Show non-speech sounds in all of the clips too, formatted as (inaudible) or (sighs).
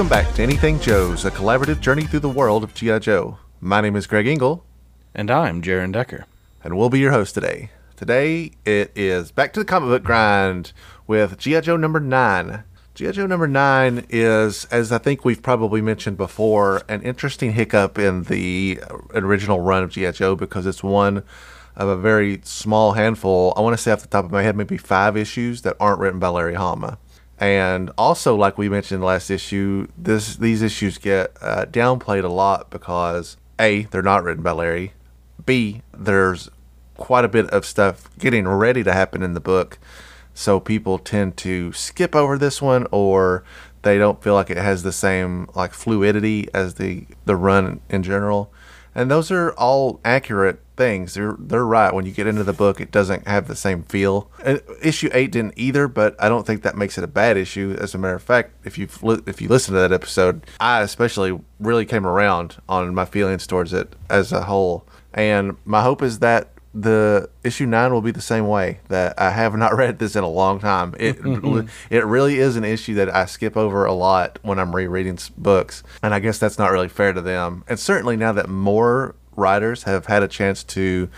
welcome back to Anything Joe's, a collaborative journey through the world of G.I. Joe. My name is Greg Engel, And I'm Jaron Decker. and we'll be your host today. Today, it is back to the comic book grind with G.I. Joe number 9. G.I. Joe number 9 is, as I think we've probably mentioned before, an interesting hiccup in the original run of G.I. Joe because it's one of a very small handful. I want to say off the top of my head, maybe five issues that aren't written by Larry Hama. And also, like we mentioned last issue, this these issues get uh, downplayed a lot because a they're not written by Larry, b there's quite a bit of stuff getting ready to happen in the book, so people tend to skip over this one or they don't feel like it has the same like fluidity as the the run in general. And those are all accurate things. They're they're right. When you get into the book, it doesn't have the same feel. And issue eight didn't either, but I don't think that makes it a bad issue. As a matter of fact, if you if you listen to that episode, I especially really came around on my feelings towards it as a whole. And my hope is that the issue nine will be the same way. That I have not (laughs) read this in a long time. It (laughs) mm-hmm. it really is an issue that I skip over a lot when I'm rereading books, and I guess that's not really fair to them. And certainly now that more writers have had a chance to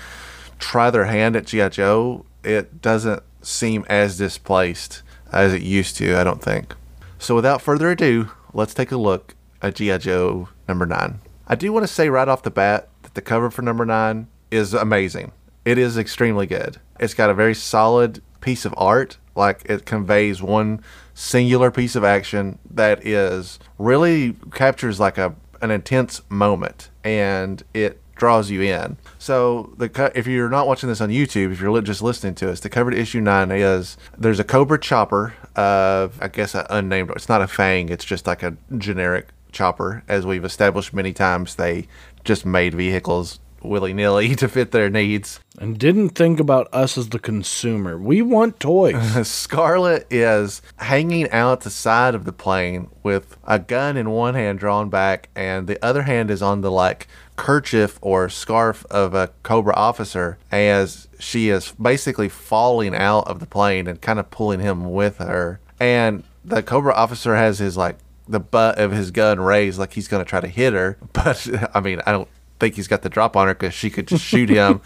try their hand at GI Joe, it doesn't seem as displaced as it used to. I don't think. So without further ado, let's take a look at GI Joe number nine. I do want to say right off the bat that the cover for number nine is amazing. It is extremely good. It's got a very solid piece of art. Like it conveys one singular piece of action that is really captures like a an intense moment and it draws you in. So the if you're not watching this on YouTube, if you're just listening to us, the cover to issue nine is there's a Cobra chopper of I guess an unnamed. It's not a Fang. It's just like a generic chopper. As we've established many times, they just made vehicles willy nilly (laughs) to fit their needs. And didn't think about us as the consumer. We want toys. (laughs) Scarlett is hanging out the side of the plane with a gun in one hand drawn back, and the other hand is on the like kerchief or scarf of a Cobra officer as she is basically falling out of the plane and kind of pulling him with her. And the Cobra officer has his like the butt of his gun raised like he's going to try to hit her, (laughs) but I mean, I don't think he's got the drop on her because she could just shoot him.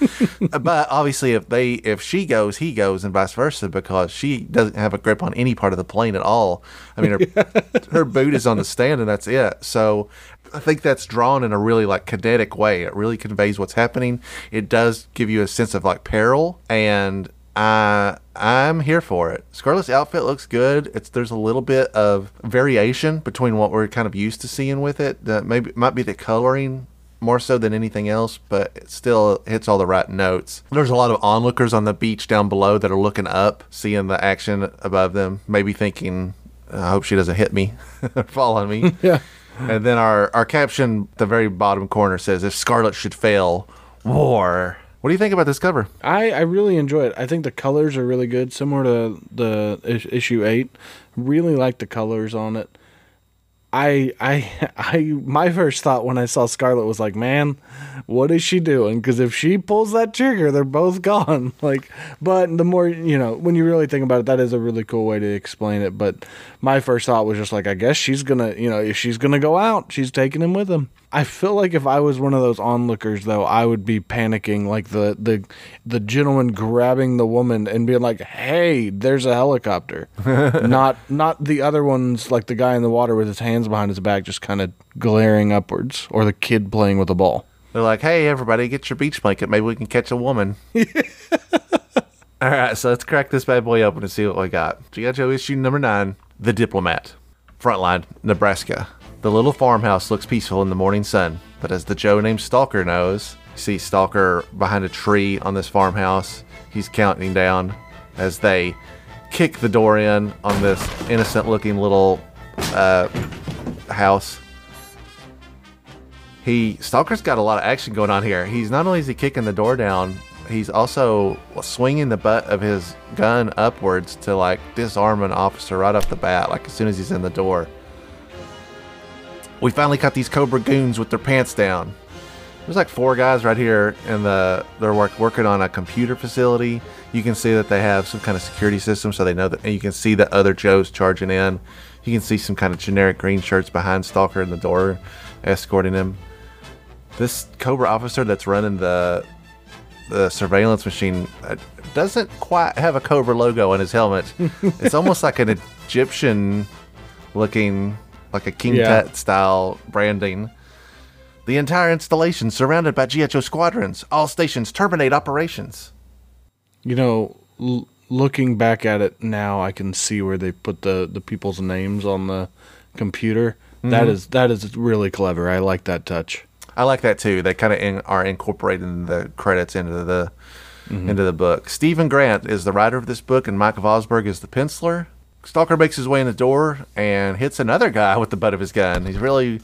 (laughs) but obviously, if they if she goes, he goes, and vice versa because she doesn't have a grip on any part of the plane at all. I mean, her (laughs) her boot is on the stand, and that's it. So. I think that's drawn in a really like kinetic way. It really conveys what's happening. It does give you a sense of like peril, and I I'm here for it. Scarlett's outfit looks good. It's there's a little bit of variation between what we're kind of used to seeing with it. That maybe might be the coloring more so than anything else, but it still hits all the right notes. There's a lot of onlookers on the beach down below that are looking up, seeing the action above them, maybe thinking, I hope she doesn't hit me (laughs) or fall on me. (laughs) Yeah. And then our, our caption at the very bottom corner says, If Scarlett should fail, war. What do you think about this cover? I, I really enjoy it. I think the colors are really good, similar to the issue eight. Really like the colors on it. I I (laughs) I my first thought when I saw Scarlett was like, man, what is she doing? Because if she pulls that trigger, they're both (laughs) gone. Like, but the more you know, when you really think about it, that is a really cool way to explain it. But my first thought was just like, I guess she's gonna, you know, if she's gonna go out, she's taking him with him. I feel like if I was one of those onlookers, though, I would be panicking, like the the the gentleman grabbing the woman and being like, "Hey, there's a helicopter," (laughs) not not the other ones, like the guy in the water with his hands behind his back, just kind of glaring upwards, or the kid playing with a ball. They're like, hey, everybody, get your beach blanket. Maybe we can catch a woman. (laughs) All right, so let's crack this bad boy open and see what we got. G.I. Joe issue number nine The Diplomat. Frontline, Nebraska. The little farmhouse looks peaceful in the morning sun, but as the Joe named Stalker knows, you see Stalker behind a tree on this farmhouse. He's counting down as they kick the door in on this innocent looking little uh, house he Stalker's got a lot of action going on here. He's not only is he kicking the door down, he's also swinging the butt of his gun upwards to like disarm an officer right off the bat, like as soon as he's in the door. We finally got these Cobra goons with their pants down. There's like four guys right here, and the they're work, working on a computer facility. You can see that they have some kind of security system, so they know that. And you can see the other Joes charging in. You can see some kind of generic green shirts behind Stalker in the door, escorting him. This Cobra officer that's running the the surveillance machine uh, doesn't quite have a Cobra logo on his helmet. (laughs) it's almost like an Egyptian looking, like a King Yeah. Tut style branding. The entire installation surrounded by GHO squadrons. All stations terminate operations. You know, l- looking back at it now, I can see where they put the the people's names on the computer. That mm-hmm. is that is really clever. I like that touch. I like that too. They kind of in, are incorporating the credits into the mm-hmm. into the book. Steven Grant is the writer of this book, and Mike Vosburg is the penciler. Stalker makes his way in the door and hits another guy with the butt of his gun. He's really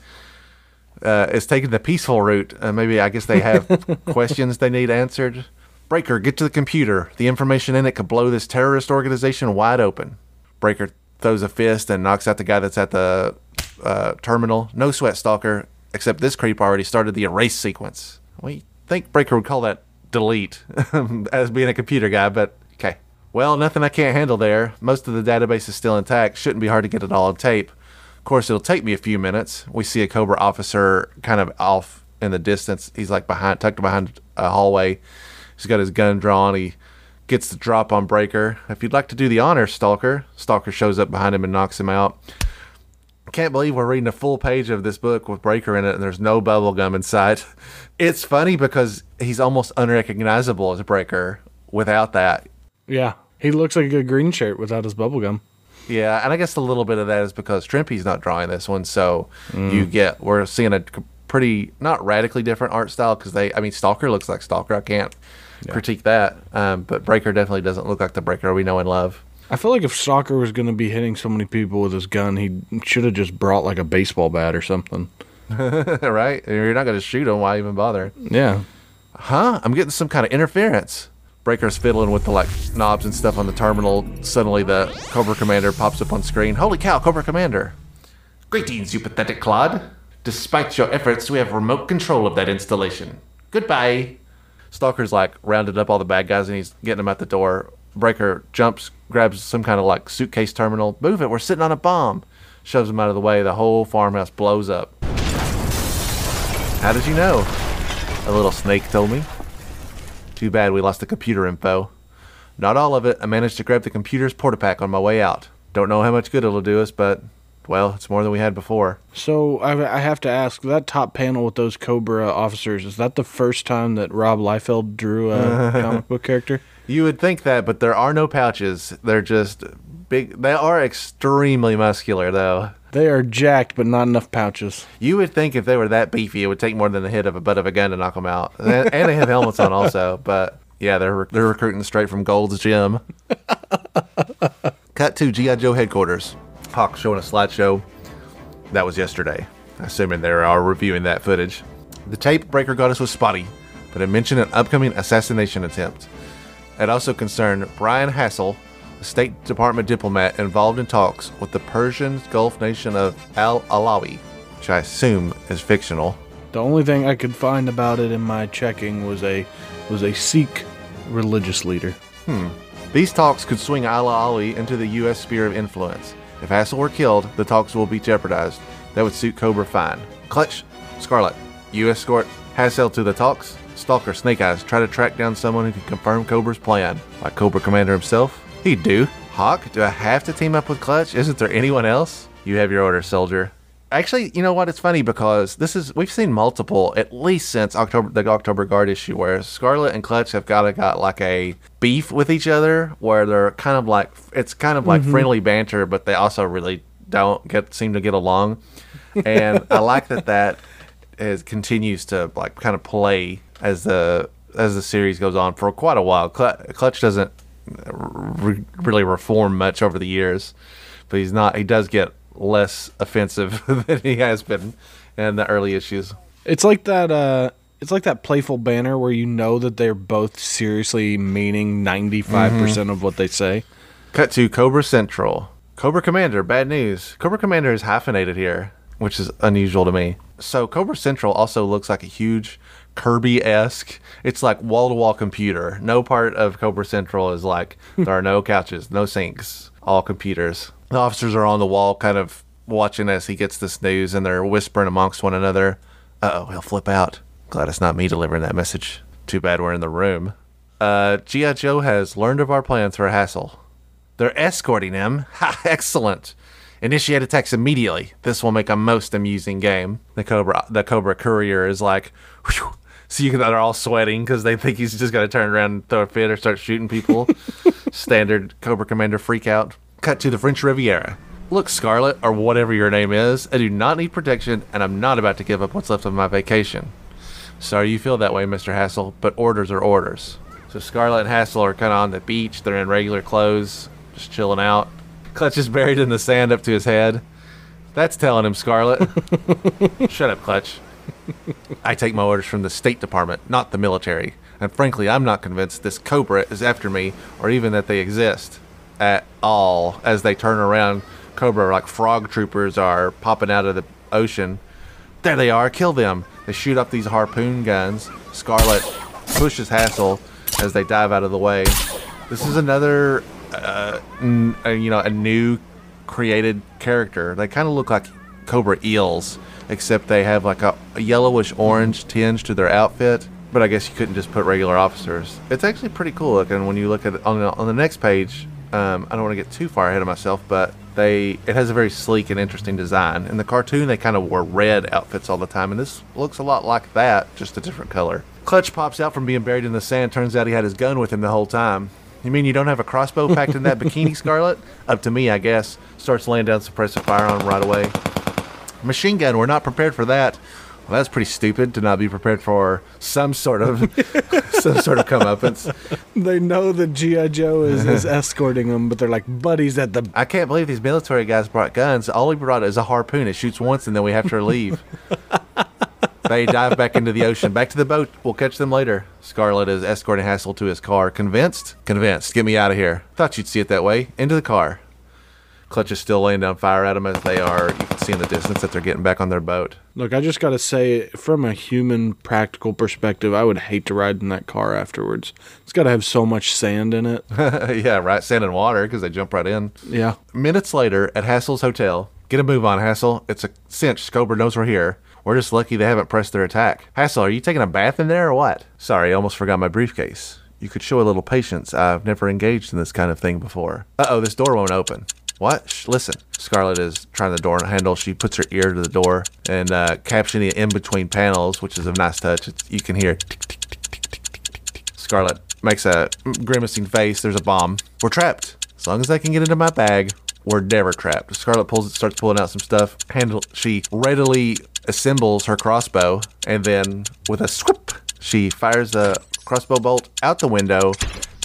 uh, is taking the peaceful route. Uh, maybe I guess they have (laughs) questions they need answered. Breaker, get to the computer. The information in it could blow this terrorist organization wide open. Breaker throws a fist and knocks out the guy that's at the uh, terminal. No sweat, Stalker. Except this creep already started the erase sequence. We think Breaker would call that delete (laughs) as being a computer guy, but okay. Well, nothing I can't handle there. Most of the database is still intact. Shouldn't be hard to get it all on tape. Of course, it'll take me a few minutes. We see a Cobra officer kind of off in the distance. He's like behind, tucked behind a hallway. He's got his gun drawn. He gets the drop on Breaker. If you'd like to do the honor, Stalker, Stalker shows up behind him and knocks him out. Can't believe we're reading a full page of this book with Breaker in it and there's no bubble gum in sight. (laughs) It's funny because he's almost unrecognizable as Breaker without that. Yeah, he looks like a good green shirt without his bubble gum. Yeah, and I guess a little bit of that is because Trimpe's not drawing this one, so you get we're seeing a pretty not radically different art style because they, I mean, Stalker looks like Stalker. I can't critique that, um, but Breaker definitely doesn't look like the Breaker we know and love. I feel like if Stalker was going to be hitting so many people with his gun, he should have just brought like a baseball bat or something. (laughs) right? You're not going to shoot him. Why even bother? Yeah. Huh? I'm getting some kind of interference. Breaker's fiddling with the like knobs and stuff on the terminal. Suddenly, the Cobra Commander pops up on screen. Holy cow, Cobra Commander! Greetings, you pathetic clod. Despite your efforts, we have remote control of that installation. Goodbye. Stalker's like rounded up all the bad guys and he's getting them out the door. Breaker jumps, grabs some kind of like suitcase terminal. Move it, we're sitting on a bomb. Shoves him out of the way. The whole farmhouse blows up. How did you know? A little snake told me. Too bad we lost the computer info. Not all of it. I managed to grab the computer's portapack on my way out. Don't know how much good it'll do us, but, well, it's more than we had before. So I, I have to ask that top panel with those Cobra officers. Is that the first time that Rob Liefeld drew a (laughs) comic book character? You would think that, but there are no pouches. They're just big. They are extremely muscular, though. They are jacked, but not enough pouches. You would think if they were that beefy, it would take more than the hit of a butt of a gun to knock them out. And, and they have helmets on also, (laughs) but yeah, they're they're recruiting straight from Gold's Gym. (laughs) Cut to GI Joe headquarters. Hawk showing a slideshow. That was yesterday. Assuming they are reviewing that footage. The tape Breaker us was spotty, but it mentioned an upcoming assassination attempt. It also concerned Brian Hassel, State Department diplomat involved in talks with the Persian Gulf nation of Al Alawi, which I assume is fictional. The only thing I could find about it in my checking was a was a Sikh religious leader. Hmm. These talks could swing Al Alawi into the U.S. sphere of influence. If Hassel were killed, the talks will be jeopardized. That would suit Cobra fine. Clutch, Scarlett, you escort Hassel to the talks. Stalker, Snake Eyes, try to track down someone who can confirm Cobra's plan. Like Cobra Commander himself? He'd do. Hawk, do I have to team up with Clutch? Isn't there anyone else? You have your order, soldier. Actually, you know what? It's funny because this is we've seen multiple at least since October the October Guard issue where Scarlett and Clutch have got a got like a beef with each other where they're kind of like it's kind of like mm-hmm. friendly banter, but they also really don't get seem to get along. And I like that that is continues to like kind of play as the as the series goes on for quite a while. Clutch doesn't re- really reform much over the years, but he's not. He does get less offensive (laughs) than he has been in the early issues. It's like that. Uh, it's like that playful banner where you know that they're both seriously meaning ninety five percent of what they say. Cut to Cobra Central. Cobra Commander, bad news. Cobra Commander is hyphenated here, which is unusual to me. So Cobra Central also looks like a huge Kirby esque. It's like wall to wall computer. No part of Cobra Central is like (laughs) there are no couches, no sinks, all computers. The officers are on the wall, kind of watching as he gets this news, and they're whispering amongst one another. Uh oh, he'll flip out. Glad it's not me delivering that message. Too bad we're in the room. Uh, G.I. Joe has learned of our plans for Hassel. They're escorting him. (laughs) Ha, excellent. Initiate attacks immediately. This will make a most amusing game. The Cobra, the Cobra courier is like, whew. So you can, they're all sweating because they think he's just going to turn around and throw a fit or start shooting people. (laughs) Standard Cobra Commander freak out. Cut to the French Riviera. Look, Scarlett, or whatever your name is, I do not need protection, and I'm not about to give up what's left of my vacation. Sorry you feel that way, Mr. Hassel, but orders are orders. So Scarlett and Hassel are kind of on the beach. They're in regular clothes, just chilling out. Clutch is buried in the sand up to his head. That's telling him, Scarlett. (laughs) Shut up, Clutch. (laughs) I take my orders from the State Department, not the military. And frankly, I'm not convinced this Cobra is after me, or even that they exist at all. As they turn around, Cobra, like frog troopers, are popping out of the ocean. There they are, kill them. They shoot up these harpoon guns. Scarlett pushes Hassel as they dive out of the way. This is another, uh, uh, you know, a new created character. They kind of look like Cobra eels, except they have like a, a yellowish orange tinge to their outfit. But I guess you couldn't just put regular officers. It's actually pretty cool looking when you look at it on the, on the next page. Um, I don't want to get too far ahead of myself, but they it has a very sleek and interesting design. In the cartoon, they kind of wore red outfits all the time, and this looks a lot like that, just a different color. Clutch pops out from being buried in the sand. Turns out he had his gun with him the whole time. You mean you don't have a crossbow packed in that bikini, (laughs) Scarlett? Up to me, I guess. Starts laying down suppressive fire on him right away. Machine gun, we're not prepared for that. Well, that's pretty stupid to not be prepared for some sort of (laughs) some sort of comeuppance. They know that G.I. Joe is, (laughs) is escorting them, but they're like buddies at the. I can't believe these military guys brought guns. All he brought is a harpoon. It shoots once and then we have to leave. (laughs) they dive back into the ocean. Back to the boat. We'll catch them later. Scarlett is escorting Hassel to his car. Convinced? Convinced. Get me out of here. Thought you'd see it that way. Into the car. Clutch is still laying down fire at them as they are. You can see in the distance that they're getting back on their boat. Look, I just got to say, from a human practical perspective, I would hate to ride in that car afterwards. It's got to have so much sand in it. (laughs) yeah, right. Sand and water because they jump right in. Yeah. Minutes later, at Hassel's hotel, get a move on, Hassel. It's a cinch. Cobra knows we're here. We're just lucky they haven't pressed their attack. Hassel, are you taking a bath in there or what? Sorry, I almost forgot my briefcase. You could show a little patience. I've never engaged in this kind of thing before. Uh oh, this door won't open. What? Shh, listen. Scarlett is trying the door handle. She puts her ear to the door and uh, captioning it in between panels, which is a nice touch. It's, you can hear tick, tick, tick. Scarlett makes a grimacing face. There's a bomb. We're trapped. As long as I can get into my bag, we're never trapped. Scarlett pulls, it, starts pulling out some stuff. Handle. She readily assembles her crossbow, and then with a swoop, she fires a crossbow bolt out the window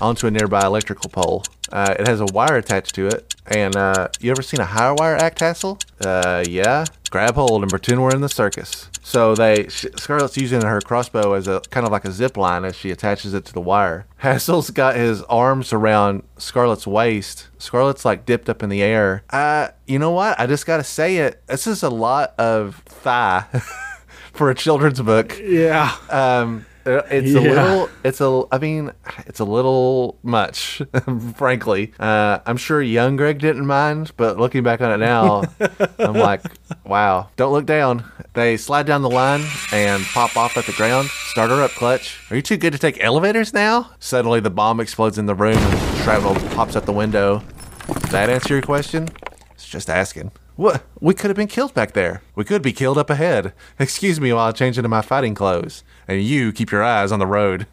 onto a nearby electrical pole. Uh, it has a wire attached to it. And uh, you ever seen a higher wire act Hassel? Uh, yeah. Grab hold and pretend we're in the circus. So they Scarlett's using her crossbow as a kind of like a zip line as she attaches it to the wire. (laughs) Hassel's got his arms around Scarlett's waist. Scarlett's like dipped up in the air. Uh, you know what? I just gotta say it. This is a lot of thigh (laughs) for a children's book. Yeah. Um, uh, it's a little. It's a. I mean, it's a little much, (laughs) frankly. Uh, I'm sure young Greg didn't mind, but looking back on it now, (laughs) I'm like, wow. Don't look down. They slide down the line and pop off at the ground. Starter up, clutch. Are you too good to take elevators now? Suddenly, the bomb explodes in the room and shrapnel pops out the window. Does that answer your question? It's just asking. What? We could have been killed back there. We could be killed up ahead. (laughs) Excuse me while I change into my fighting clothes. And you keep your eyes on the road.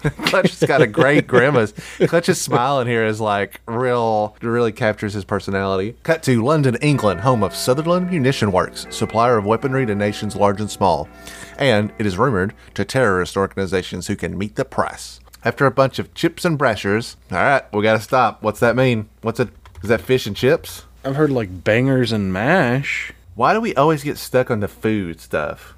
(laughs) Clutch has got a great grimace. (laughs) Clutch's smile in here is like real, really captures his personality. Cut to London, England, home of Sutherland Munition Works, supplier of weaponry to nations large and small. And it is rumored to terrorist organizations who can meet the price. After a bunch of chips and brashers, all right, we gotta stop. What's that mean? What's it? Is that fish and chips? I've heard like bangers and mash Why do we always get stuck on the food stuff?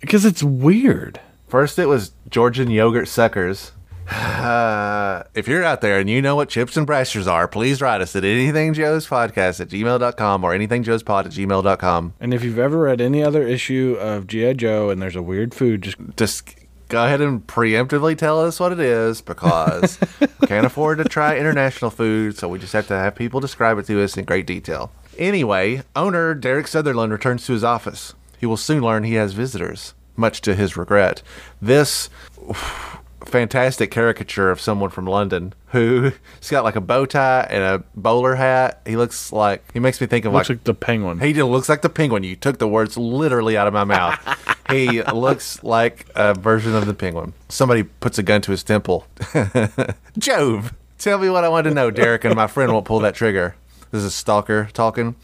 because it's weird. First, it was Georgian yogurt suckers. Uh, (sighs) if you're out there and you know what chips and brashers are, please write us at anythingjoespodcast at gmail.com or anythingjoespod at gmail.com. And if you've ever read any other issue of G.I. Joe and there's a weird food, just Just go ahead and preemptively tell us what it is because we can't (laughs) afford to try international food, so we just have to have people describe it to us in great detail. Anyway, owner Derek Sutherland returns to his office. He will soon learn he has visitors, much to his regret. This fantastic caricature of someone from London who (laughs) he's got like a bow tie and a bowler hat. He looks like he makes me think of Looks like like the penguin. he looks like the penguin. You took the words literally out of my mouth. (laughs) he looks like a version of the penguin. Somebody puts a gun to his temple. (laughs) Jove, tell me what I want to know, Derek, and my friend won't pull that trigger. This is Stalker talking.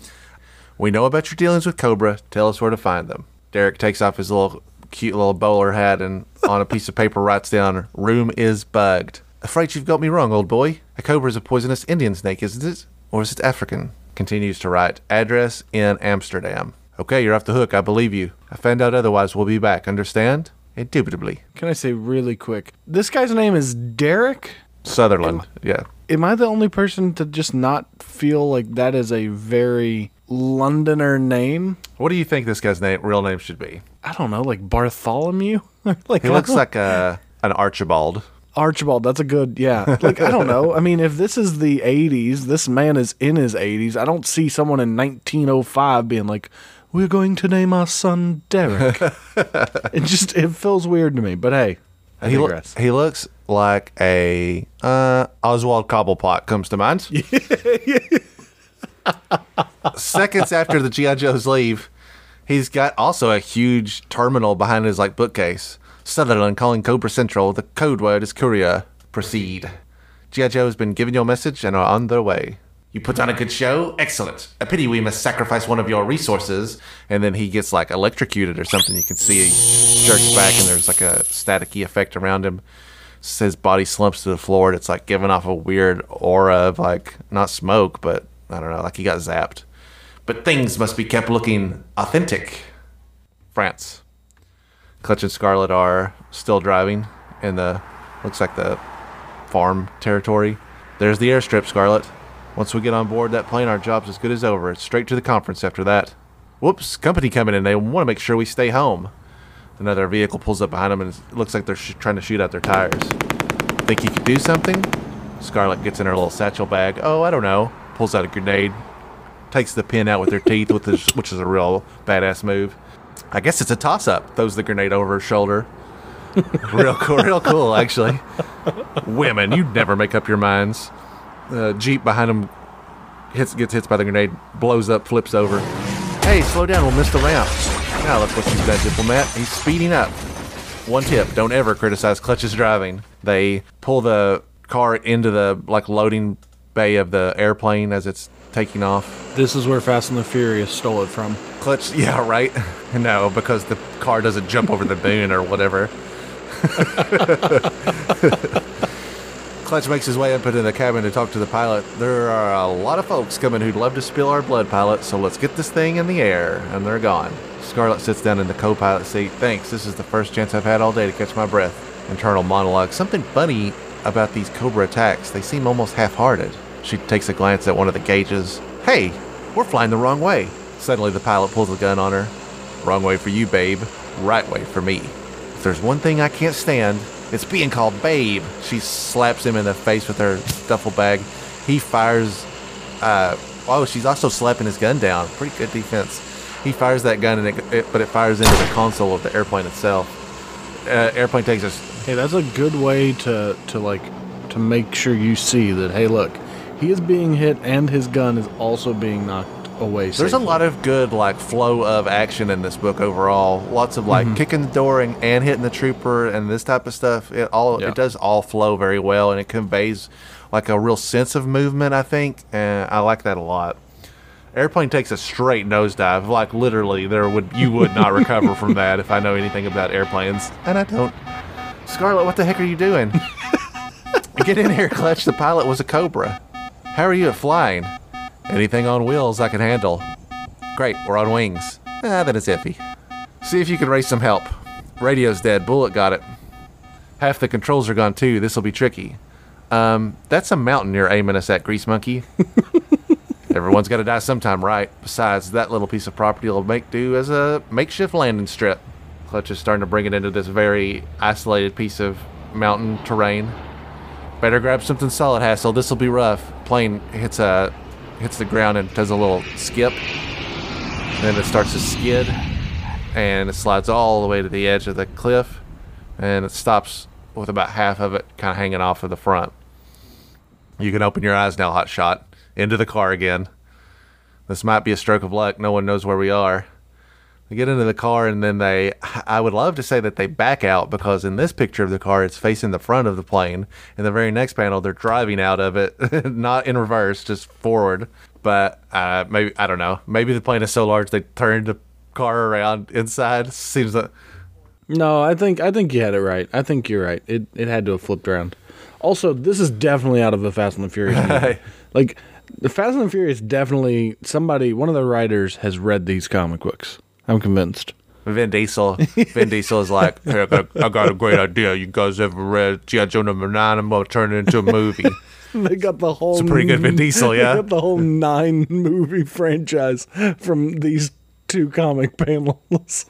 We know about your dealings with Cobra. Tell us where to find them. Derek takes off his little cute little bowler hat and on a piece of paper writes down, Room is bugged. Afraid you've got me wrong, old boy. A cobra is a poisonous Indian snake, isn't it? Or is it African? Continues to write, Address in Amsterdam. Okay, you're off the hook. I believe you. I found out otherwise. We'll be back. Understand? Indubitably. Can I say really quick? This guy's name is Derek. Sutherland. Yeah. Am I the only person to just not feel like that is a very Londoner name? What do you think this guy's name, real name should be? I don't know, like Bartholomew. (laughs) like He looks like a an Archibald. Archibald. That's a good, yeah. (laughs) Like I don't know. I mean, if this is the '80s, this man is in his 80s. I don't see someone in 1905 being like, "We're going to name our son Derek." (laughs) it just it feels weird to me. But hey, I He, loo- digress. he looks like a uh, Oswald Cobblepot comes to mind. Seconds after the GI Joes leave, he's got also a huge terminal behind his like bookcase. Sutherland calling Cobra Central. The code word is courier. Proceed. GI Joe has been given your message and are on their way. You put on a good show? Excellent. A pity we must sacrifice one of your resources. And then he gets like electrocuted or something. You can see he jerks back and there's like a staticky effect around him. His body slumps to the floor and it's like giving off a weird aura of like, not smoke, but I don't know, like he got zapped. But things must be kept looking authentic. France. Clutch and Scarlett are still driving in the, looks like the farm territory. There's the airstrip, Scarlett. Once we get on board that plane, our job's as good as over. It's straight to the conference after that. Whoops, company coming in. They want to make sure we stay home. Another vehicle pulls up behind them, and it looks like they're trying to shoot out their tires. Think you could do something? Scarlett gets in her little satchel bag. Oh, I don't know. Pulls out a grenade. Takes the pin out with her teeth, with which is a real badass move. I guess it's a toss up. Throws the grenade over her shoulder. real cool, real cool, actually. Women, you never make up your minds. Uh, Jeep behind him hits, gets hit by the grenade, blows up, flips over. Hey, slow down, we'll miss the ramp. Now look what you've done, diplomat. He's speeding up. One tip: don't ever criticize Clutch's driving. They pull the car into the like loading bay of the airplane as it's taking off. This is where Fast and the Furious stole it from. Clutch, (laughs) yeah, right. (laughs) No, because the car doesn't jump over the boon or whatever. (laughs) Clutch makes his way up into the cabin to talk to the pilot. There are a lot of folks coming who'd love to spill our blood, pilot, so let's get this thing in the air. And they're gone. Scarlett sits down in the co pilot seat. Thanks, this is the first chance I've had all day to catch my breath. Internal monologue. Something funny about these Cobra attacks. They seem almost half hearted. She takes a glance at one of the gauges. Hey, we're flying the wrong way. Suddenly, the pilot pulls a gun on her. Wrong way for you, babe. Right way for me. If there's one thing I can't stand, it's being called babe. She slaps him in the face with her duffel bag. He fires. Uh, oh, she's also slapping his gun down. Pretty good defense. He fires that gun, and it, it but it fires into the console of the airplane itself. Uh, airplane takes us. Hey, that's a good way to to like to make sure you see that. Hey, look, he is being hit, and his gun is also being knocked away. There's a lot of good like flow of action in this book overall. Lots of like mm-hmm. kicking the door and, and hitting the trooper and this type of stuff. It all Yeah. it does all flow very well and it conveys like a real sense of movement. I think, and I like that a lot. Airplane takes a straight nosedive, like literally. There would you would not recover from that if I know anything about airplanes, and I don't. Scarlett, what the heck are you doing? (laughs) Get in here, Clutch. The pilot was a Cobra. How are you at flying? Anything on wheels I can handle. Great, we're on wings. Ah, that is iffy. See if you can raise some help. Radio's dead. Bullet got it. Half the controls are gone too. This'll be tricky. Um, that's a mountain you're aiming us at, Grease Monkey. (laughs) Everyone's got to die sometime, right? Besides, that little piece of property will make do as a makeshift landing strip. Clutch is starting to bring it into this very isolated piece of mountain terrain. Better grab something solid, Hassel. This will be rough. Plane hits a hits the ground and does a little skip. Then it starts to skid, and it slides all the way to the edge of the cliff, and it stops with about half of it kind of hanging off of the front. You can open your eyes now, Hot Shot. Into the car again. This might be a stroke of luck. No one knows where we are. They get into the car and then they. I would love to say that they back out because in this picture of the car, it's facing the front of the plane. In the very next panel, they're driving out of it, (laughs) not in reverse, just forward. But uh, maybe I don't know. Maybe the plane is so large they turned the car around inside. Seems like No, I think I think you had it right. I think you're right. It it had to have flipped around. Also, this is definitely out of the Fast and the Furious. (laughs) like the Fast and the Furious, definitely somebody, one of the writers has read these comic books. I'm convinced. Vin Diesel. Vin Diesel is like, hey, I got, I got a great idea. You guys ever read G.I. Joe number nine? I'm gonna turn it into a movie. (laughs) They got the whole. It's a pretty good Vin Diesel, (laughs) yeah. They got the whole nine movie franchise from these two comic (laughs) panels.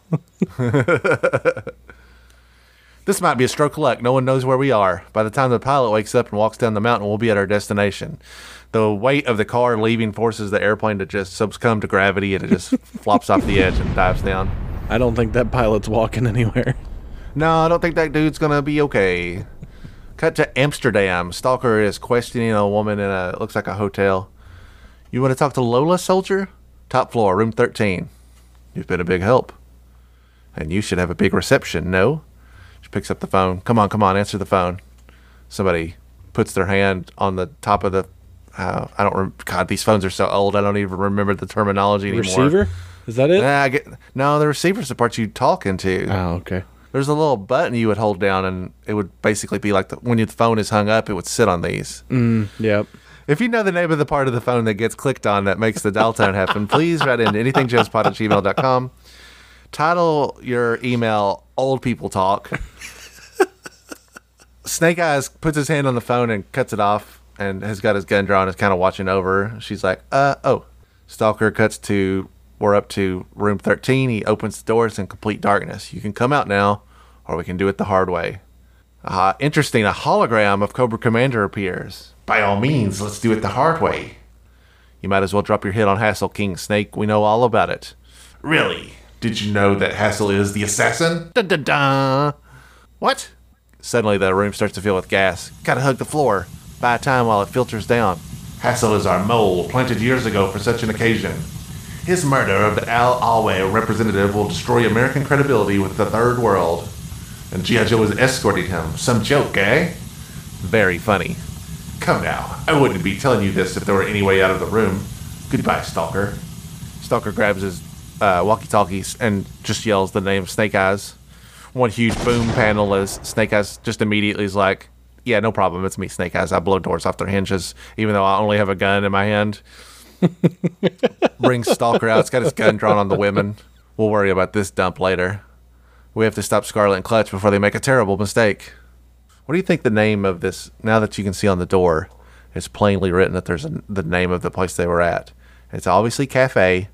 This might be a stroke of luck. No one knows where we are. By the time the pilot wakes up and walks down the mountain, we'll be at our destination. The weight of the car leaving forces the airplane to just succumb to gravity and it just (laughs) flops off the edge and dives down. I don't think that pilot's walking anywhere. No, I don't think that dude's gonna be okay. Cut to Amsterdam. Stalker is questioning a woman in a looks like a hotel. You want to talk to Lola, soldier? Top floor, room thirteen. You've been a big help, and you should have a big reception. No? She picks up the phone. Come on, come on, answer the phone. Somebody puts their hand on the top of the. Uh, I don't. Rem- God, these phones are so old. I don't even remember the terminology anymore. Receiver? Is that it? Nah, I get, no, the receiver's the part you talk into Oh, okay. there's a little button you would hold down and it would basically be like the, when your phone is hung up it would sit on these Yep. if you know the name of the part of the phone that gets clicked on that makes the dial tone happen please write in anythingjoespod at gmail.com title your email old people talk (laughs) snake eyes puts his hand on the phone and cuts it off and has got his gun drawn is kind of watching over she's like uh oh stalker cuts to we're up to room 13 he opens the doors in complete darkness you can come out now or we can do it the hard way uh, interesting, a hologram of Cobra Commander appears. By all means, let's do it the hard way. You might as well drop your hit on Hassel King Snake. We know all about it. Really? Did you know that Hassel is the assassin? Da da da. What? Suddenly, the room starts to fill with gas. Gotta hug the floor. Buy time while it filters down. Hassel is our mole, planted years ago for such an occasion. His murder of the Al Alway representative will destroy American credibility with the third world. And G.I. Joe was escorting him. Some joke, eh? Very funny. Come now, I wouldn't be telling you this if there were any way out of the room. Goodbye, Stalker. Stalker grabs his uh, walkie-talkies and just yells the name Snake Eyes. One huge boom panel as Snake Eyes just immediately is like, "Yeah, no problem. It's me, Snake Eyes. I blow doors off their hinges, even though I only have a gun in my hand." (laughs) Brings Stalker out. It's got his gun drawn on the women. We'll worry about this dump later. We have to stop Scarlett and Clutch before they make a terrible mistake. What do you think the name of this? Now that you can see on the door, it's plainly written that there's a, the name of the place they were at. It's obviously Cafe,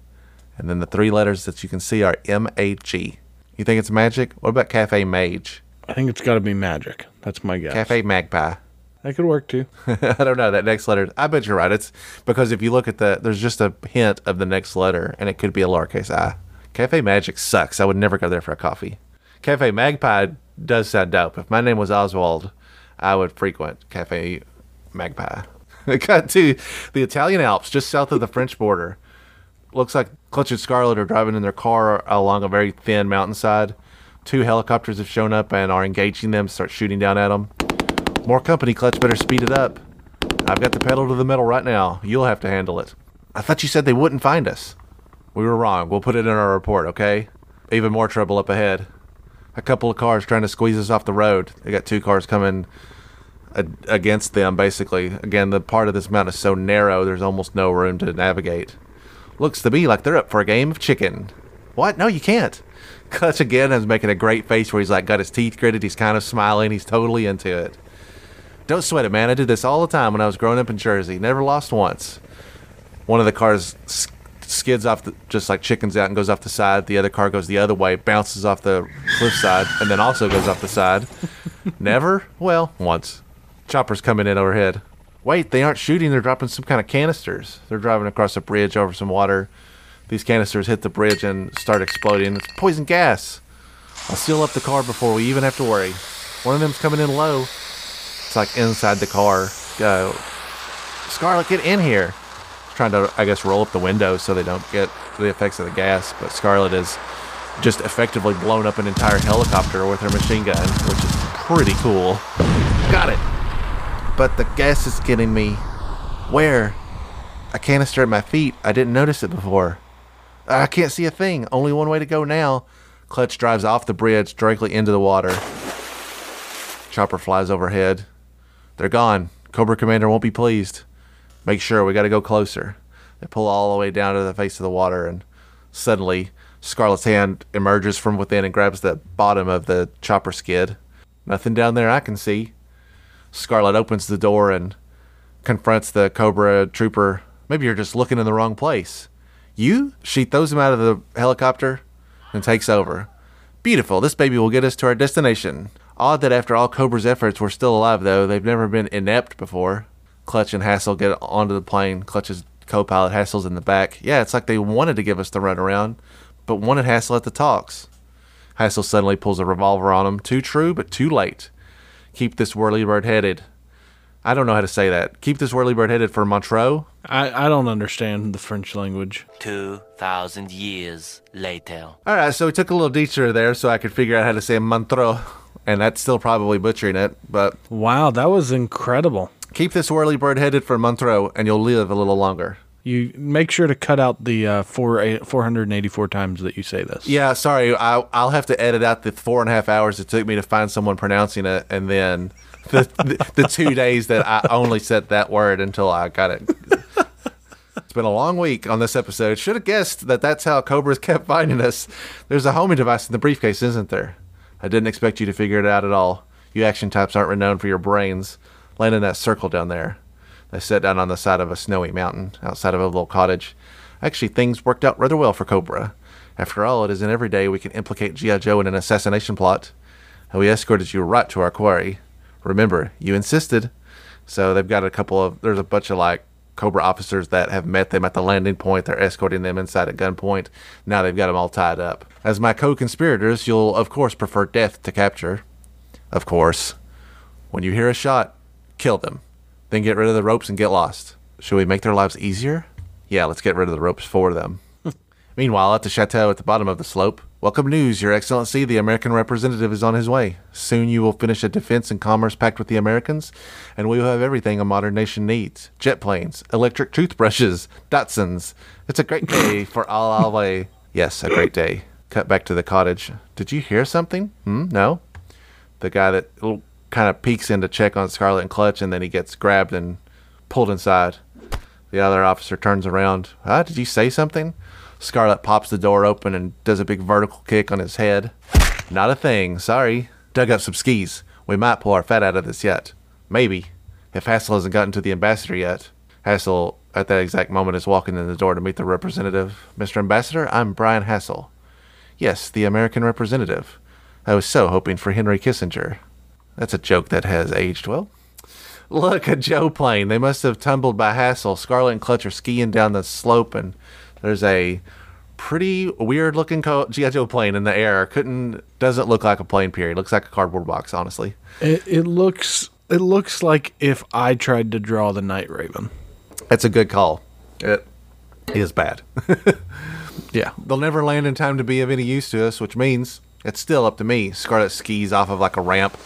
and then the three letters that you can see are M A G. You think it's magic? What about Cafe Mage? I think it's got to be magic. That's my guess. Cafe Magpie. That could work too. (laughs) I don't know that next letter. I bet you're right. It's because if you look at the, there's just a hint of the next letter, and it could be a lowercase i. Cafe Magic sucks. I would never go there for a coffee. Cafe Magpie does sound dope. If my name was Oswald, I would frequent Cafe Magpie. (laughs) Got to the Italian Alps, just south of the French border. Looks like Clutch and Scarlett are driving in their car along a very thin mountainside. Two helicopters have shown up and are engaging them, start shooting down at them. More company, Clutch. Better speed it up. I've got the pedal to the metal right now. You'll have to handle it. I thought you said they wouldn't find us. We were wrong. We'll put it in our report, okay? Even more trouble up ahead. A couple of cars trying to squeeze us off the road. They got two cars coming against them, basically. Again, the part of this mountain is so narrow, there's almost no room to navigate. Looks to me like they're up for a game of chicken. What? No, you can't. Clutch again is making a great face where he's like got his teeth gritted. He's kind of smiling. He's totally into it. Don't sweat it, man. I did this all the time when I was growing up in Jersey. Never lost once. One of the cars skids off the, just like chickens out and goes off the side. The other car goes the other way, bounces off the cliff side, and then also goes off the side. (laughs) Never? Well, once. Choppers coming in overhead. Wait, they aren't shooting. They're dropping some kind of canisters. They're driving across a bridge over some water. These canisters hit the bridge and start exploding. It's poison gas. I'll seal up the car before we even have to worry. One of them's coming in low. It's like inside the car. Uh, Go. Scarlett, get in here. Trying to, I guess, roll up the windows so they don't get the effects of the gas. But Scarlett is just effectively blown up an entire helicopter with her machine gun, which is pretty cool. Got it. But the gas is getting me. Where? A canister at my feet. I didn't notice it before. I can't see a thing. Only one way to go now. Clutch drives off the bridge directly into the water. Chopper flies overhead. They're gone. Cobra Commander won't be pleased. Make sure we got to go closer. They pull all the way down to the face of the water, and suddenly Scarlett's hand emerges from within and grabs the bottom of the chopper skid. Nothing down there I can see. Scarlett opens the door and confronts the Cobra trooper. Maybe you're just looking in the wrong place. You? She throws him out of the helicopter and takes over. Beautiful. This baby will get us to our destination. Odd that after all Cobra's efforts, we're still alive, though. They've never been inept before. Clutch and Hassel get onto the plane. Clutch's co pilot, Hassel's in the back. Yeah, it's like they wanted to give us the run around, but wanted Hassel at the talks. Hassel suddenly pulls a revolver on him. Too true, but too late. Keep this whirly bird headed. I don't know how to say that. Keep this whirly bird headed for Montreux. I, I don't understand the French language. 2,000 years later. All right, so we took a little detour there so I could figure out how to say Montreux, and that's still probably butchering it, but Wow, that was incredible. keep this whirly bird headed for Montreux, and you'll live a little longer. You make sure to cut out the uh, four, eight, 484 times that you say this. Yeah, sorry, I, I'll have to edit out the four and a half hours it took me to find someone pronouncing it, and then (laughs) the, the, the two days that I only said that word until I got it. (laughs) It's been a long week on this episode. Should have guessed that that's how Cobras kept finding us. There's a homing device in the briefcase, isn't there? I didn't expect you to figure it out at all. You action types aren't renowned for your brains. Land in that circle down there. They sat down on the side of a snowy mountain outside of a little cottage. Actually, things worked out rather well for Cobra. After all, it isn't every day we can implicate G.I. Joe in an assassination plot. And we escorted you right to our quarry. Remember, you insisted. So they've got a couple of, there's a bunch of like Cobra officers that have met them at the landing point. They're escorting them inside at gunpoint. Now they've got them all tied up. As my co conspirators, you'll of course prefer death to capture. Of course. When you hear a shot, kill them. Then get rid of the ropes and get lost. Should we make their lives easier? Yeah, let's get rid of the ropes for them. (laughs) Meanwhile, at the chateau at the bottom of the slope, welcome news, Your Excellency. The American representative is on his way. Soon you will finish a defense and commerce pact with the Americans, and we will have everything a modern nation needs jet planes, electric toothbrushes, (laughs) Datsuns. It's a great day for all our way. Yes, a great day. Cut back to the cottage. Did you hear something? Hmm? No? The guy that kind of peeks in to check on Scarlett and Clutch, and then he gets grabbed and pulled inside. The other officer turns around. Ah, did you say something? Scarlett pops the door open and does a big vertical kick on his head. Not a thing, sorry. Dug up some skis. We might pull our fat out of this yet. Maybe. If Hassel hasn't gotten to the ambassador yet. Hassel, at that exact moment, is walking in the door to meet the representative. Mr. Ambassador, I'm Brian Hassel. Yes, the American representative. I was so hoping for Henry Kissinger. That's a joke that has aged well. Look, a Joe plane. They must have tumbled by Hassel. Scarlett and Clutch are skiing down the slope, and there's a pretty weird looking co- GI Joe plane in the air. Couldn't doesn't look like a plane. Period. Looks like a cardboard box. Honestly, It, it looks it looks like if I tried to draw the Night Raven. that's a good call. It is bad. (laughs) Yeah. They'll never land in time to be of any use to us, which means it's still up to me. Scarlett skis off of like a ramp.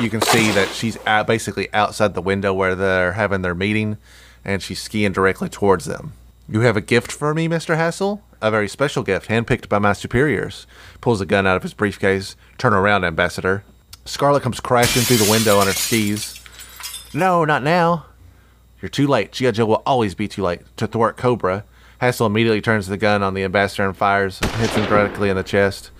You can see that she's basically outside the window where they're having their meeting, and she's skiing directly towards them. You have a gift for me, Mr. Hassel? A very special gift, handpicked by my superiors. Pulls a gun out of his briefcase. Turn around, Ambassador. Scarlett comes crashing through the window on her skis. No, not now. You're too late. G.I. Joe will always be too late to thwart Cobra. Hassel immediately turns the gun on the ambassador and fires, hits him directly in the chest.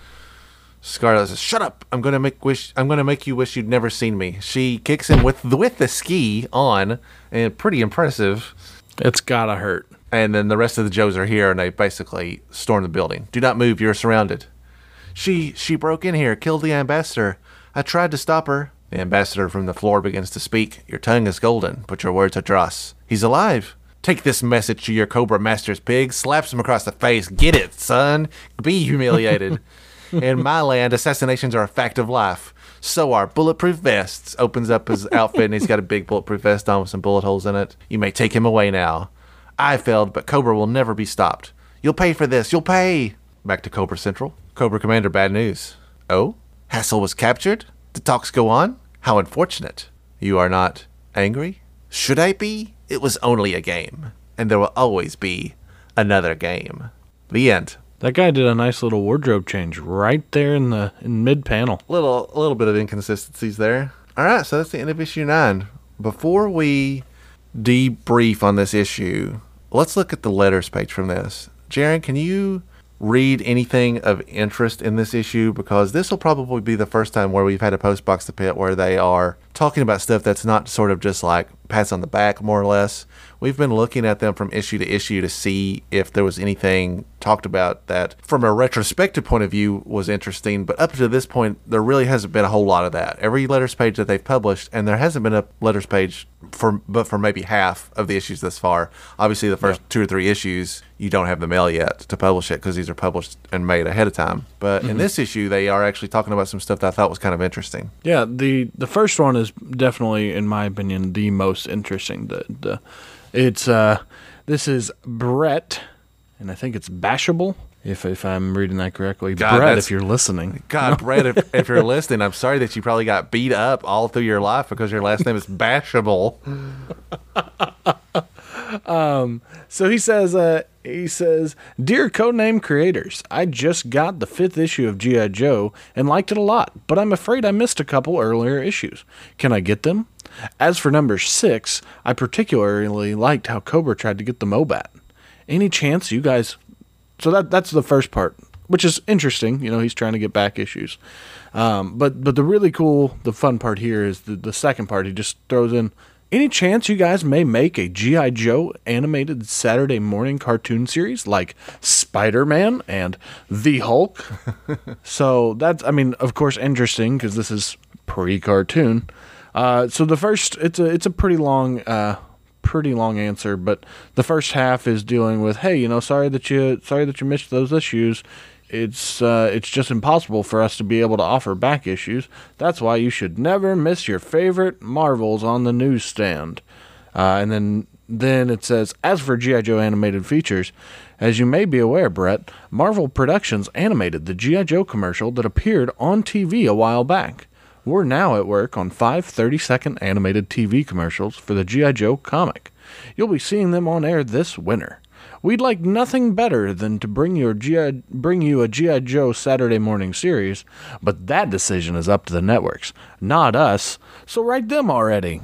Scarlett says, "Shut up! I'm gonna make wish. I'm gonna make you wish you'd never seen me." She kicks him with the, with the ski on, and pretty impressive. It's gotta hurt. And then the rest of the Joes are here and they basically storm the building. Do not move, you're surrounded. She she broke in here, killed the ambassador. I tried to stop her. The ambassador from the floor begins to speak. Your tongue is golden, but your words are dross. He's alive. Take this message to your Cobra Master's pig, slaps him across the face. Get it, son. Be humiliated. (laughs) In my land, assassinations are a fact of life. So are bulletproof vests. Opens up his outfit and he's got a big bulletproof vest on with some bullet holes in it. You may take him away now. I failed, but Cobra will never be stopped. You'll pay for this. You'll pay. Back to Cobra Central. Cobra Commander, bad news. Oh? Hassel was captured? The talks go on? How unfortunate. You are not angry? Should I be? It was only a game. And there will always be another game. The end. That guy did a nice little wardrobe change right there in the in mid panel. little a little bit of inconsistencies there. All right, so that's the end of issue nine. Before we debrief on this issue, let's look at the letters page from this. Jaron, can you read anything of interest in this issue? Because this will probably be the first time where we've had a post box to pit where they are talking about stuff that's not sort of just like pats on the back, more or less. We've been looking at them from issue to issue to see if there was anything talked about that, from a retrospective point of view, was interesting. But up to this point, there really hasn't been a whole lot of that. Every letters page that they've published, and there hasn't been a letters page for, but for maybe half of the issues thus far. Obviously, the first two or three issues, you don't have the mail yet to publish it because these are published and made ahead of time. But in mm-hmm. this issue, they are actually talking about some stuff that I thought was kind of interesting. Yeah, the the first one is definitely, in my opinion, the most interesting. The the it's uh this is Brett, and I think it's Bashable. If if I'm reading that correctly, God, Brett, if you're listening. God, Brett, if, if you're (laughs) listening, I'm sorry that you probably got beat up all through your life because your last name is Bashable. (laughs) So he says, uh, he says, Dear Codename creators, I just got the fifth issue of G.I. Joe and liked it a lot, but I'm afraid I missed a couple earlier issues. Can I get them? As for number six, I particularly liked how Cobra tried to get the Mobat. Any chance you guys. So that that's the first part, which is interesting. You know, he's trying to get back issues. Um, but but the really cool, the fun part here is the, the second part. He just throws in any chance you guys may make a G.I. Joe animated Saturday morning cartoon series like Spider Man and The Hulk? (laughs) so that's, I mean, of course, interesting because this is pre cartoon. Uh, so the first, it's a, it's a pretty long, uh, pretty long answer, but the first half is dealing with, hey, you know, sorry that you, sorry that you missed those issues. It's uh, it's just impossible for us to be able to offer back issues. That's why you should never miss your favorite Marvels on the newsstand. Uh, and then then it says, as for GI Joe animated features, as you may be aware, Brett, Marvel Productions animated the GI Joe commercial that appeared on TV a while back. We're now at work on five 30 second animated TV commercials for the G.I. Joe comic. You'll be seeing them on air this winter. We'd like nothing better than to bring you a G.I. bring you a G.I. Joe Saturday morning series, but that decision is up to the networks, not us. So write them already.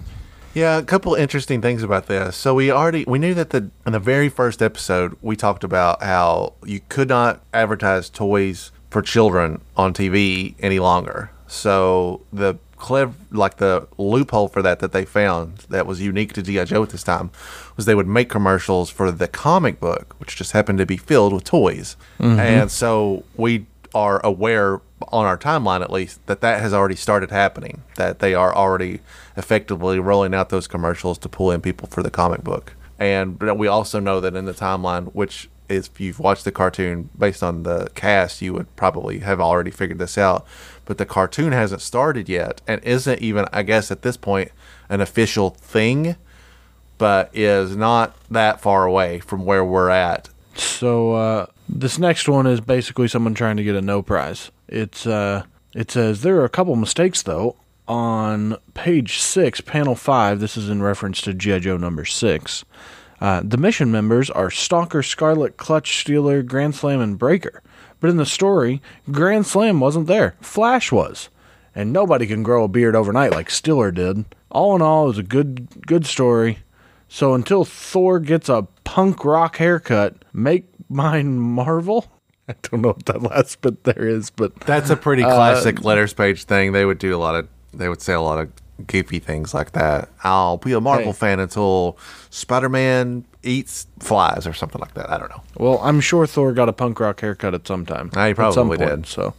Yeah, a couple interesting things about this. So we already we knew that the in the very first episode we talked about how you could not advertise toys for children on TV any longer. So the clever like the loophole for that that they found that was unique to GI Joe at this time was they would make commercials for the comic book, which just happened to be filled with toys. Mm-hmm. And so we are aware on our timeline at least that that has already started happening that they are already effectively rolling out those commercials to pull in people for the comic book. And we also know that in the timeline which if you've watched the cartoon based on the cast you would probably have already figured this out but the cartoon hasn't started yet and isn't even i guess at this point an official thing but is not that far away from where we're at So uh, this next one is basically someone trying to get a no prize. It's uh, it says there are a couple mistakes though on page six, panel five. This is in reference to GI Joe number six. Uh, the mission members are Stalker, Scarlett, Clutch, Steeler, Grand Slam, and Breaker. But in the story, Grand Slam wasn't there. Flash was. And nobody can grow a beard overnight like Steeler did. All in all, it was a good good story. So until Thor gets a punk rock haircut, make mine Marvel. (laughs) I don't know what that last bit there is, but That's a pretty classic letters page thing. They would do a lot of, they would say a lot of goofy things like that. I'll be a Marvel Hey. fan until Spider Man eats flies or something like that. I don't know. Well, I'm sure Thor got a punk rock haircut at some time. He At some probably point, did. So,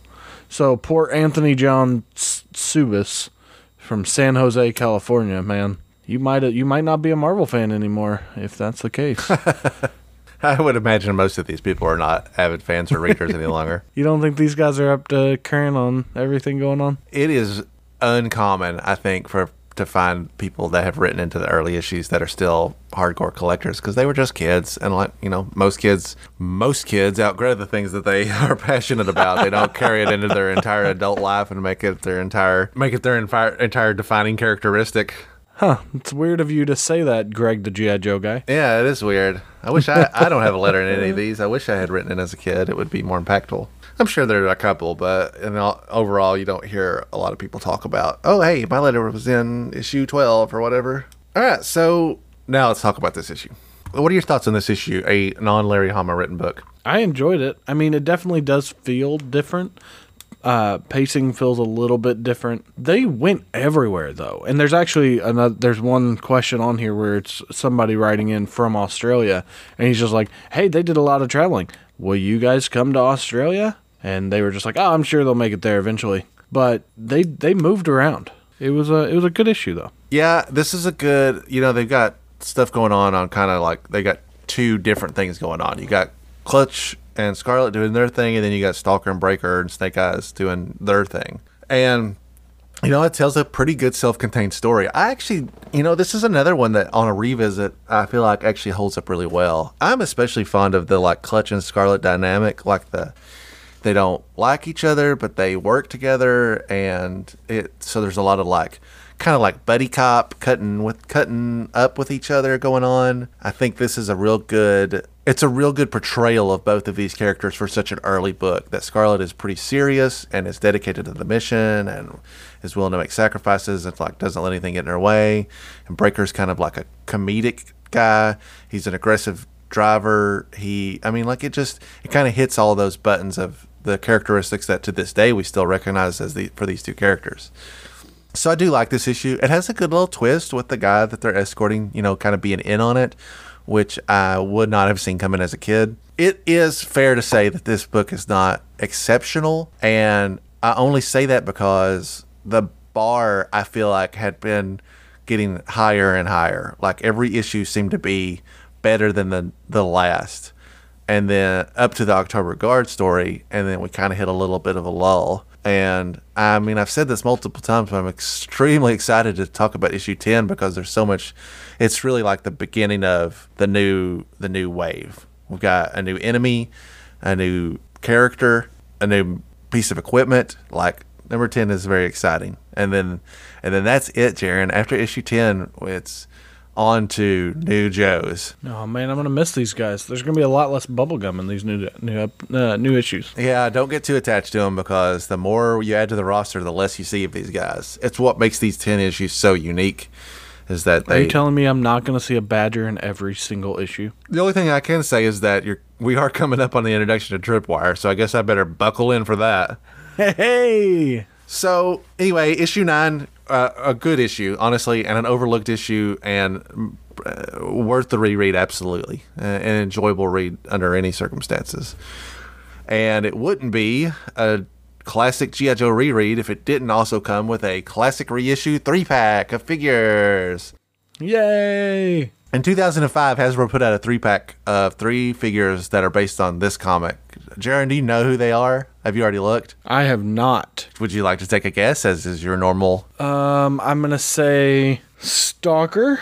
so poor Anthony John Subis from San Jose, California. Man, you might you might not be a Marvel fan anymore if that's the case. (laughs) I would imagine most of these people are not avid fans or readers any (laughs) longer. you don't think these guys are up to current on everything going on? It is uncommon, I think, for to find people that have written into the early issues that are still hardcore collectors because they were just kids. And like you know most kids most kids outgrow the things that they (laughs) are passionate about. They don't carry it into their entire adult life and make it their entire make it their entire, entire defining characteristic. Huh? It's weird of you to say that, Greg, the GI Joe guy. yeah it is weird. I wish i i don't have a letter in any of these. I wish i had written it as a kid. It would be more impactful i'm sure there are a couple but in all, overall you don't hear a lot of people talk about oh hey my letter was in issue 12 or whatever all right so now let's talk about this issue what are your thoughts on this issue a non-larry hama written book I enjoyed it. I mean, it definitely does feel different. Uh, pacing feels a little bit different. They went everywhere though, and there's actually another. There's one question on here where it's somebody writing in from Australia, and he's just like, "Hey, they did a lot of traveling. Will you guys come to Australia?" And they were just like, "Oh, I'm sure they'll make it there eventually." But they they moved around. It was a it was a good issue though. Yeah, this is a good. You know, they've got stuff going on on kind of like they got two different things going on. You got Clutch and Scarlett doing their thing, and then you got Stalker and Breaker and Snake Eyes doing their thing. And you know, it tells a pretty good self-contained story. I actually, you know, this is another one that on a revisit, I feel like actually holds up really well. I'm especially fond of the like Clutch and Scarlett dynamic, like the they don't like each other, but they work together, and it so there's a lot of like kind of like buddy cop cutting with cutting up with each other going on. I think this is a real good. It's a real good portrayal of both of these characters for such an early book. That Scarlett is pretty serious and is dedicated to the mission and is willing to make sacrifices and like doesn't let anything get in her way. And Breaker's kind of like a comedic guy. He's an aggressive driver. He, I mean, like it just it kind of hits all those buttons of the characteristics that to this day we still recognize as the for these two characters. So I do like this issue. It has a good little twist with the guy that they're escorting, you know, kind of being in on it, which I would not have seen coming as a kid. It is fair to say that this book is not exceptional, and I only say that because the bar I feel like had been getting higher and higher. Like every issue seemed to be better than the the last. And then up to the October Guard story, and then we kind of hit a little bit of a lull. And I mean, I've said this multiple times, but I'm extremely excited to talk about issue 10 because there's so much. It's really like the beginning of the new the new wave. We've got a new enemy, a new character, a new piece of equipment. Like number 10 is very exciting. And then and then that's it, Jaron. After issue 10, it's on to new Joes. Oh man, I'm gonna miss these guys. There's gonna be a lot less bubblegum in these new new uh, new issues. Yeah, don't get too attached to them because the more you add to the roster, the less you see of these guys. It's what makes these 10 issues so unique is that Are you telling me I'm not gonna see a badger in every single issue? The only thing I can say is that you're we are coming up on the introduction to Tripwire, so I guess I better buckle in for that. Hey, So anyway, issue nine, uh, a good issue, honestly, and an overlooked issue, and uh, worth the reread. Absolutely, uh, an enjoyable read under any circumstances. And it wouldn't be a classic GI Joe reread if it didn't also come with a classic reissue three pack of figures. yay! In 2005, Hasbro put out a three pack of three figures that are based on this comic. Jaron, do you know who they are? Have you already looked? I have not. Would you like to take a guess, as is your normal? Um, I'm gonna say stalker.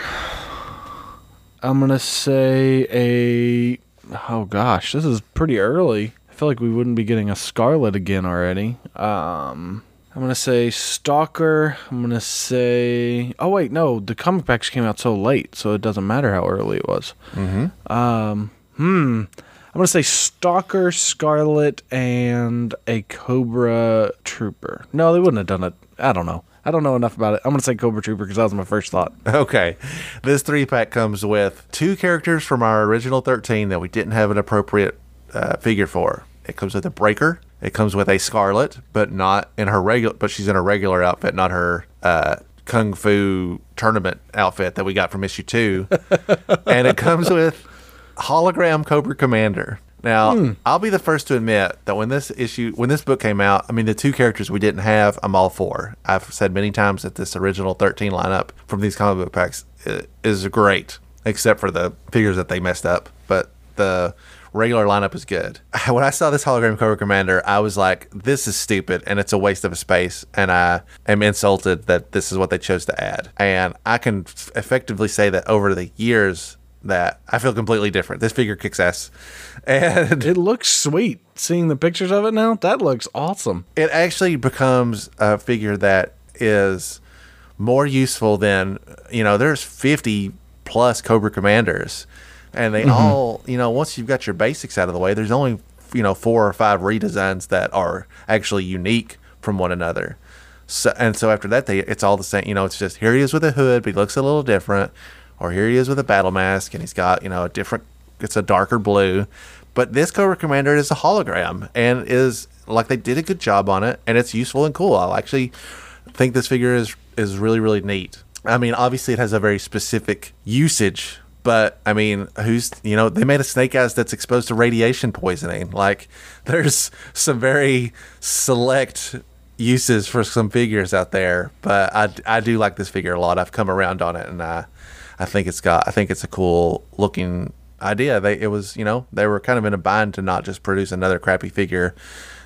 I'm gonna say a. Oh gosh, this is pretty early. I feel like we wouldn't be getting a Scarlett again already. Um, I'm gonna say Stalker. I'm gonna say. Oh wait, no, the comic packs came out so late, so it doesn't matter how early it was. Mm-hmm. Um, hmm. I'm gonna say Stalker, Scarlett, and a Cobra Trooper. No, they wouldn't have done it. I don't know. I don't know enough about it. I'm gonna say Cobra Trooper because that was my first thought. Okay. This three pack comes with two characters from our original 13 that we didn't have an appropriate uh, figure for. It comes with a Breaker. It comes with a Scarlett, but not in her regular, but she's in her regular outfit, not her uh, kung fu tournament outfit that we got from issue two, (laughs) and it comes with hologram Cobra Commander. Now, hmm. I'll be the first to admit that when this issue, when this book came out, I mean, the two characters we didn't have, I'm all for. I've said many times that this original 13 lineup from these comic book packs uh, is great, except for the figures that they messed up. But the regular lineup is good. (laughs) When I saw this hologram Cobra Commander, I was like, this is stupid and it's a waste of a space. And I am insulted that this is what they chose to add. And I can effectively say that over the years, that I feel completely different. This figure kicks ass. (laughs) And It looks sweet. Seeing the pictures of it now, that looks awesome. it actually becomes a figure that is more useful than you know there's 50 plus cobra commanders and they mm-hmm. all you know once you've got your basics out of the way there's only you know four or five redesigns that are actually unique from one another so and so after that they it's all the same you know it's just here he is with a hood but he looks a little different or here he is with a battle mask and he's got you know a different it's a darker blue but this cobra commander is a hologram and is like they did a good job on it and it's useful and cool i'll actually think this figure is is really really neat i mean obviously it has a very specific usage but I mean, who's you know they made a snake eyes that's exposed to radiation poisoning. Like, (laughs) there's some very select uses for some figures out there, but I, I do like this figure a lot. I've come around on it, and I I think it's got I think it's a cool looking idea. They it was you know they were kind of in a bind to not just produce another crappy figure.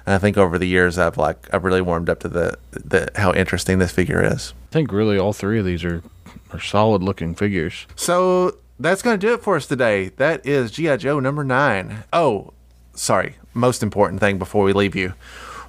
And I think over the years I've like I've really warmed up to the the how interesting this figure is. I think really all three of these are, are solid looking figures. So that's going to do it for us today. That is G.I. Joe number nine. Oh, sorry. Most important thing before we leave you.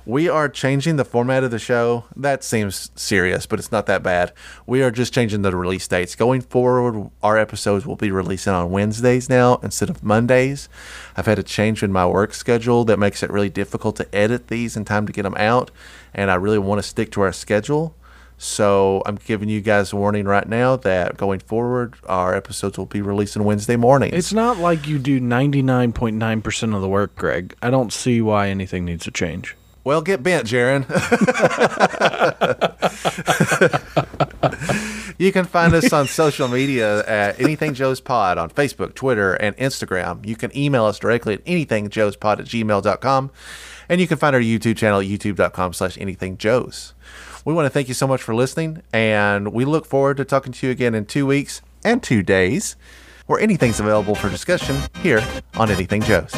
We are changing the format of the show. That seems serious, but it's not that bad. We are just changing the release dates. Going forward, our episodes will be releasing on Wednesdays now instead of Mondays. I've had a change in my work schedule that makes it really difficult to edit these in time to get them out, and I really want to stick to our schedule. So I'm giving you guys a warning right now that going forward, our episodes will be releasing Wednesday mornings. It's not like you do 99.9% of the work, Greg. I don't see why anything needs to change. Well, get bent, Jaron. you can find us on social media at Anything Joe's Pod on Facebook, Twitter, and Instagram. You can email us directly at anythingjoespod at gmail.com. And you can find our YouTube channel at youtube.com slash anythingjoes. We want to thank you so much for listening, and we look forward to talking to you again in two weeks and two days, where anything's available for discussion here on Anything Joe's.